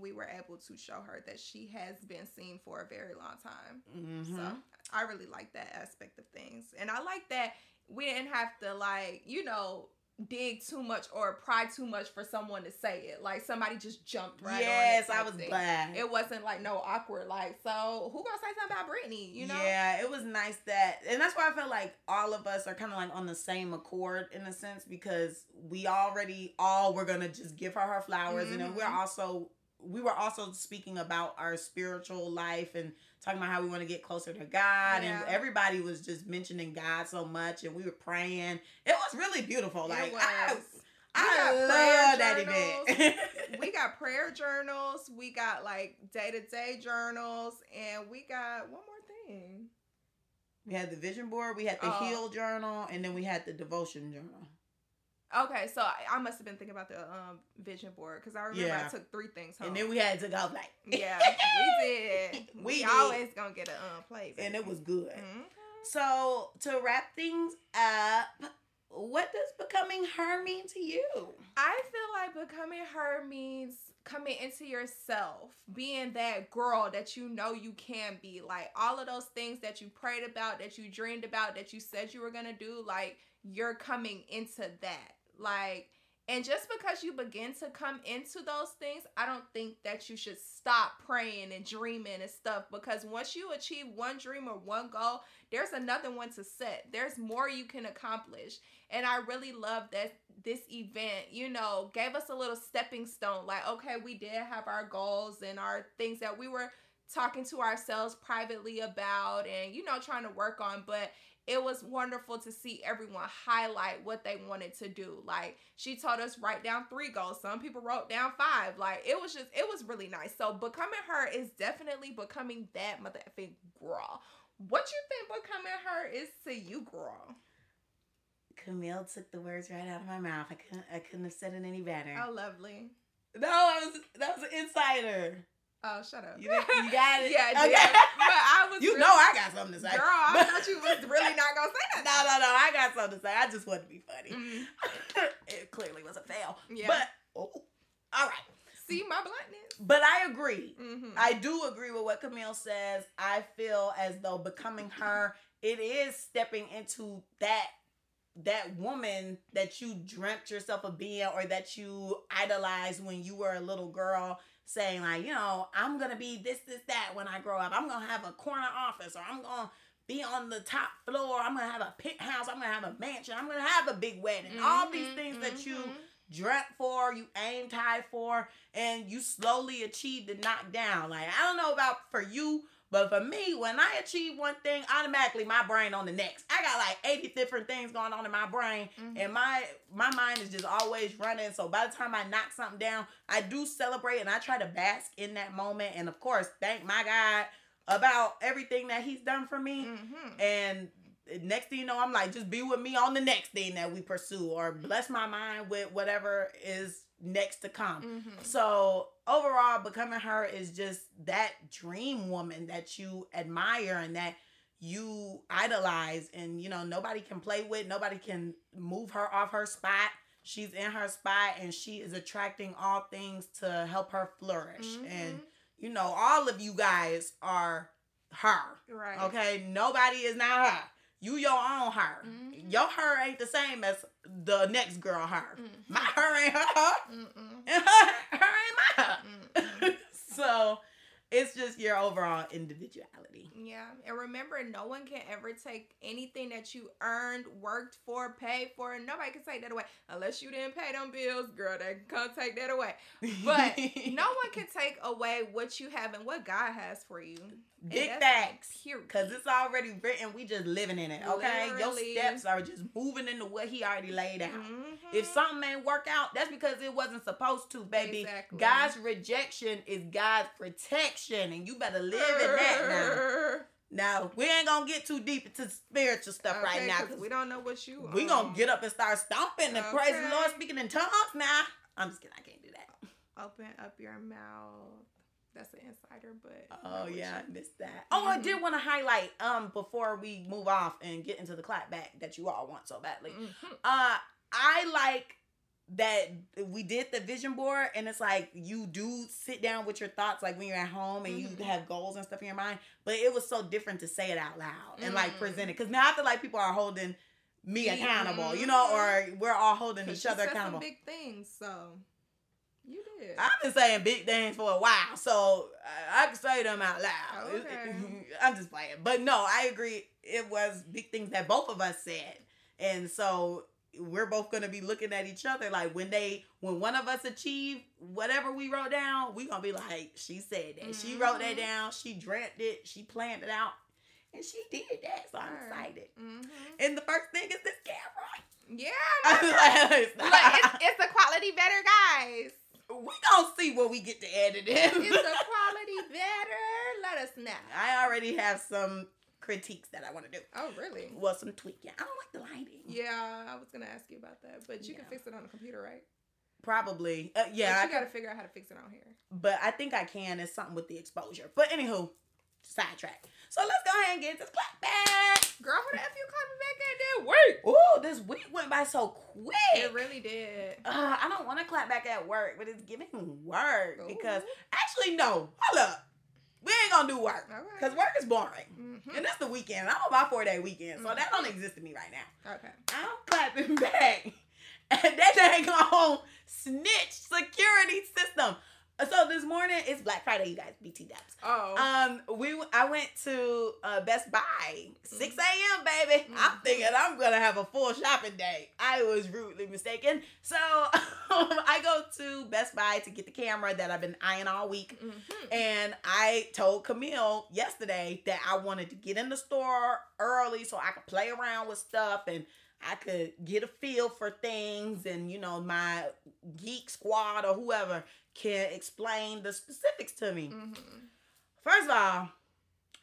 we were able to show her that she has been seen for a very long time. Mhm. So I really like that aspect of things. And I like that we didn't have to like, you know, dig too much or pry too much for someone to say it. Like somebody just jumped right yes. I was thing. glad. It wasn't like no awkward like, so who gonna say something about Brittany, you know? Yeah, it was nice that, and that's why I felt like all of us are kind of like on the same accord in a sense because we already all were gonna just give her her flowers, and then we're Mhm. also we were also speaking about our spiritual life and talking about how we want to get closer to God, Yeah. and everybody was just mentioning God so much, and we were praying. It was really beautiful. Like. I, I got love prayer that event. we got prayer journals, we got like day to day journals, and we got one more thing. we had the vision board, we had the Oh. heal journal, and then we had the devotion journal. Okay, so I, I must have been thinking about the um vision board because I remember Yeah. I took three things home. And then we had to go like, yeah, we did. We We, did. always gonna get a um play, and it was good. Mhm. So to wrap things up, what does becoming her mean to you? I feel like becoming her means coming into yourself, being that girl that you know you can be. Like all of those things that you prayed about, that you dreamed about, that you said you were gonna do, like you're coming into that. Like, and just because you begin to come into those things, I don't think that you should stop praying and dreaming and stuff because once you achieve one dream or one goal, there's another one to set. There's more you can accomplish. And I really love that this event, you know, gave us a little stepping stone. Like, okay, we did have our goals and our things that we were talking to ourselves privately about and, you know, trying to work on. But it was wonderful to see everyone highlight what they wanted to do. Like, she told us write down three goals. Some people wrote down five. Like, it was just, it was really nice. So, becoming her is definitely becoming that motherfucking girl. What you think becoming her is to you, girl? Camille took the words right out of my mouth. I couldn't I couldn't have said it any better. How lovely. No, that was that was an insider. Oh, shut up. You, you got it? yeah, Okay. yeah. But I was You really- know I got something to say. Girl, I thought you was really not gonna say that. No, no, no. I got something to say. I just wanted to be funny. Mm, it clearly was a fail. yeah. But oh, all right. See my bluntness. But I agree. Mm-hmm. I do agree with what Camille says. I feel as though becoming her, it is stepping into that that woman that you dreamt yourself of being or that you idolized when you were a little girl saying like you know i'm gonna be this this that when i grow up. I'm gonna have a corner office or i'm gonna be on the top floor. I'm gonna have a penthouse i'm gonna have a mansion. I'm gonna have a big wedding. All these things that you mhm. dreamt for, you aimed high for, and you slowly achieved to knock down. Like I don't know about for you, but for me, when I achieve one thing, automatically my brain on the next. I got like 80 different things going on in my brain, Mhm. and my my mind is just always running. So by the time I knock something down, I do celebrate and I try to bask in that moment, and of course, thank my God about everything that He's done for me. Mhm. And next thing you know, I'm like, just be with me on the next thing that we pursue, or bless my mind with whatever is next to come. Mhm. So overall, becoming her is just that dream woman that you admire and that you idolize, and you know nobody can play with, nobody can move her off her spot. She's in her spot, and she is attracting all things to help her flourish. And Mhm. you know, all of you guys are her. right. Okay, nobody is not her. You your own her. Mhm. Your her ain't the same as the next girl her. Mhm. My her ain't her her, and her, her ain't my her. So it's just your overall individuality. Yeah, and remember, no one can ever take anything that you earned, worked for, paid for. Nobody can take that away unless you didn't pay them bills, girl. They can take that away. But no one can take away what you have and what God has for you. Big facts. Period. Cause it's already written. We just living in it. Okay, Literally. your steps are just moving into what he already laid out. Mhm. If something ain't work out, that's because it wasn't supposed to, baby. Exactly. God's rejection is God's protection, and you better live in that now. Now we ain't gonna get too deep into spiritual stuff right now because we don't know what you. Are. We um, gonna get up and start stomping and praise the Lord, speaking in tongues. Now I'm just kidding, I can't do that. Open up your mouth. That's an insider, but. Oh yeah, you- I missed that. Oh, I Mhm. did want to highlight um before we move off and get into the clap back that you all want so badly. Mhm. Uh, I like that we did the vision board and it's like you do sit down with your thoughts like when you're at home and Mhm. you have goals and stuff in your mind but it was so different to say it out loud and like Mm. present it because now i feel like people are holding me accountable you know or we're all holding each other accountable big things, so you did. I've been saying big things for a while, so I, I can say them out loud. Okay. I'm just playing, but no, I agree. It was big things that both of us said, and so we're both gonna be looking at each other like when they, when one of us achieve whatever we wrote down, we gonna be like, she said that, she wrote that Mhm. down, she dreamt it, she planned it out, and she did that. So I'm excited. hmm And the first thing is this camera. Yeah. Like, Look, it's, it's the quality better, guys. we gonna see what we get to edit in. It's the quality better. Let us know. I already have some critiques that I want to do. Oh, really? Well, some tweaking. I don't like the lighting. Yeah, I was gonna ask you about that, but you can fix it on the computer, right? Probably. Uh, But yeah, you I got to figure out how to fix it on here. but I think I can. It's something with the exposure. But anywho, sidetrack. So let's go ahead and get this clap back. Girl, who the f you called me back at that week? Ooh, this week went by so quick. It really did. uh, I don't want to clap back at work, but it's giving work because actually no. Hold up. We ain't gonna do work because work is boring. Mhm. And it's the weekend. I'm on my four day weekend, so that don't exist to me right now. Okay. I'm clapping back. And that dang on snitch security system. So this morning it's Black Friday, you guys. BT dubs. Oh. Um, we I went to uh, Best Buy, six a.m. baby. I'm Mhm. thinking I'm gonna have a full shopping day. I was rudely mistaken. So I go to Best Buy to get the camera that I've been eyeing all week. Mhm. And I told Camille yesterday that I wanted to get in the store early so I could play around with stuff and I could get a feel for things and you know my geek squad or whoever can explain the specifics to me. Mhm. First of all,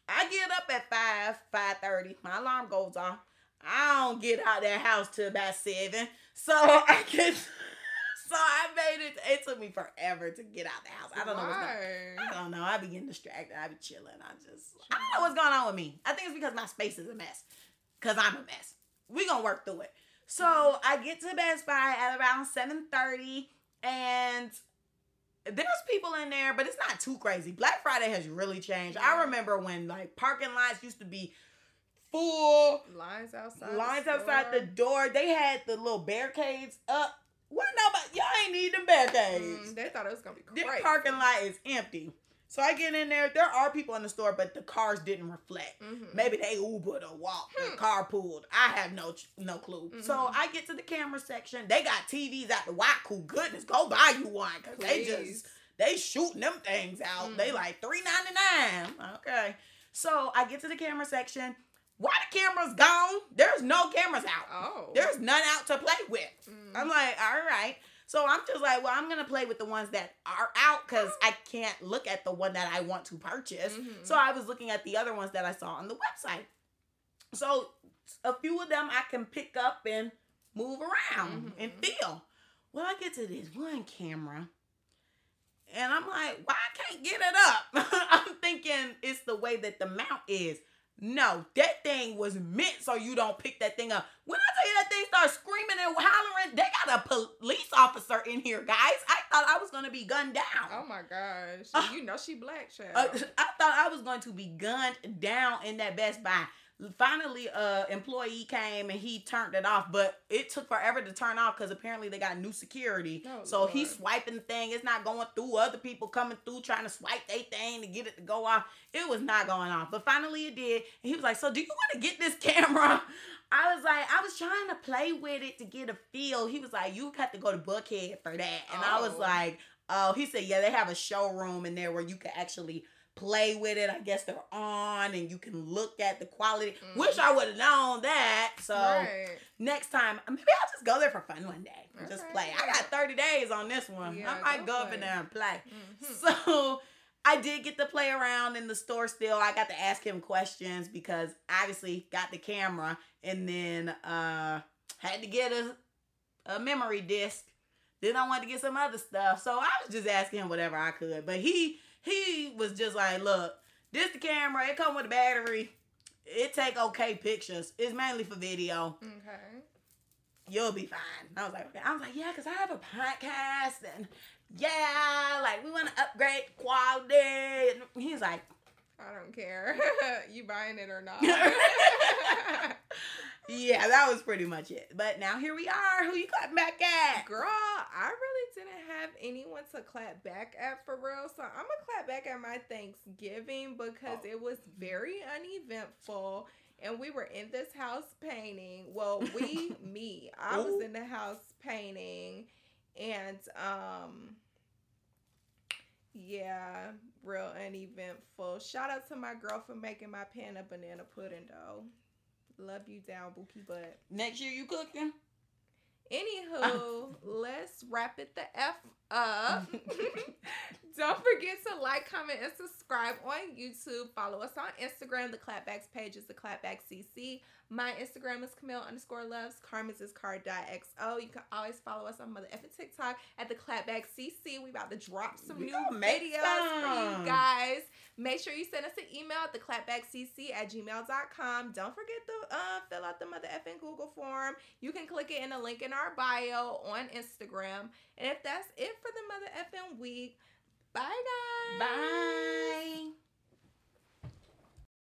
I get up at 5, 5.30. My alarm goes off. I don't get out that house till about 7. So I can so I made it it took me forever to get out the house. I don't know what's going Why? I don't know. I be getting distracted. I be chilling. I just I don't know what's going on with me. I think it's because my space is a mess. Cause I'm a mess. We gonna work through it. So I get to Best Buy at around 7:30 and there's people in there, but it's not too crazy. Black Friday has really changed. I remember when like parking lots used to be full, Lines outside. lines the outside the door. They had the little barricades up. What nobody y'all ain't need them barricades. Mm, they thought it was gonna be The crazy. parking lot is empty. So I get in there. There are people in the store, but the cars didn't reflect. Mhm. Maybe they Ubered or walked or Hmm. carpooled. I have no no clue. So Mhm. I get to the camera section. They got TVs at the Cool Goodness, go buy you one because they just they shooting them things out. They Mm. like three ninety nine. Okay. So I get to the camera section. Why the camera's gone? There's no cameras out. Oh. There's none out to play with. I'm like, all right. So I'm just like, well, I'm gonna play with the ones that are out because I can't look at the one that I want to purchase. Mhm. So I was looking at the other ones that I saw on the website. So a few of them I can pick up and move around and Mhm. feel. Well, I get to this one camera. And I'm like, why I can't get it up? I'm thinking it's the way that the mount is. No, that thing was meant so you don't pick that thing up. When I tell you that thing starts screaming and hollering, they got a police officer in here, guys. I thought I was gonna be gunned down. Oh my gosh. Uh, you know she black child. Uh, I thought I was going to be gunned down in that Best Buy. Finally, a employee came and he turned it off, but it took forever to turn off because apparently they got new security. Oh, so he's swiping the thing. It's not going through. Other people coming through trying to swipe their thing to get it to go off. It was not going off, but finally it did. And he was like, "So do you want to get this camera?" I was like, I was trying to play with it to get a feel. He was like, "You have to go to Buckhead for that," and I was Oh. like. Oh, he said, yeah, they have a showroom in there where you can actually play with it. I guess they're on and you can look at the quality. Mm. Wish I would have known that. So right. next time, maybe I'll just go there for fun one day and just play. I got 30 days on this one. Yeah, I might go go up in there and play. Mhm. So I did get to play around in the store still. I got to ask him questions because obviously got the camera and then uh had to get a a memory disc. Then I wanted to get some other stuff. So I was just asking him whatever I could. But he he was just like, look, this the camera, it come with a battery. It take okay pictures. It's mainly for video. Okay. you'll be fine. I was like, okay. I was like, yeah, because I have a podcast and yeah, like we want to upgrade quality. And he's like, I don't care. you buying it or not. yeah, that was pretty much it. But now here we are. Who you clap back at? Girl, I really didn't have anyone to clap back at for real. So I'm gonna clap back at my Thanksgiving because oh. it was very uneventful. And we were in this house painting. Well, we, me, I was in the house painting, and um, yeah, real uneventful. Shout out to my girl for making my pan a banana pudding though. Love you down, Bookie Butt. Next year you cooking? Anywho, let's wrap it the F up. Don't forget to like, comment, and subscribe on YouTube. Follow us on Instagram. The Clapbacks page is the Clapback CC. My Instagram is Camille underscore loves. Carmen's is car.xo. You can always follow us on Mother F and TikTok at the Clapback CC. We about to drop some we new videos for you guys. Make sure you send us an email at the clapbackcc at gmail.com. Don't forget to uh, fill out the Mother effing Google form. You can click it in the link in our bio on Instagram. And if that's it for the Mother effing week, bye guys. Bye.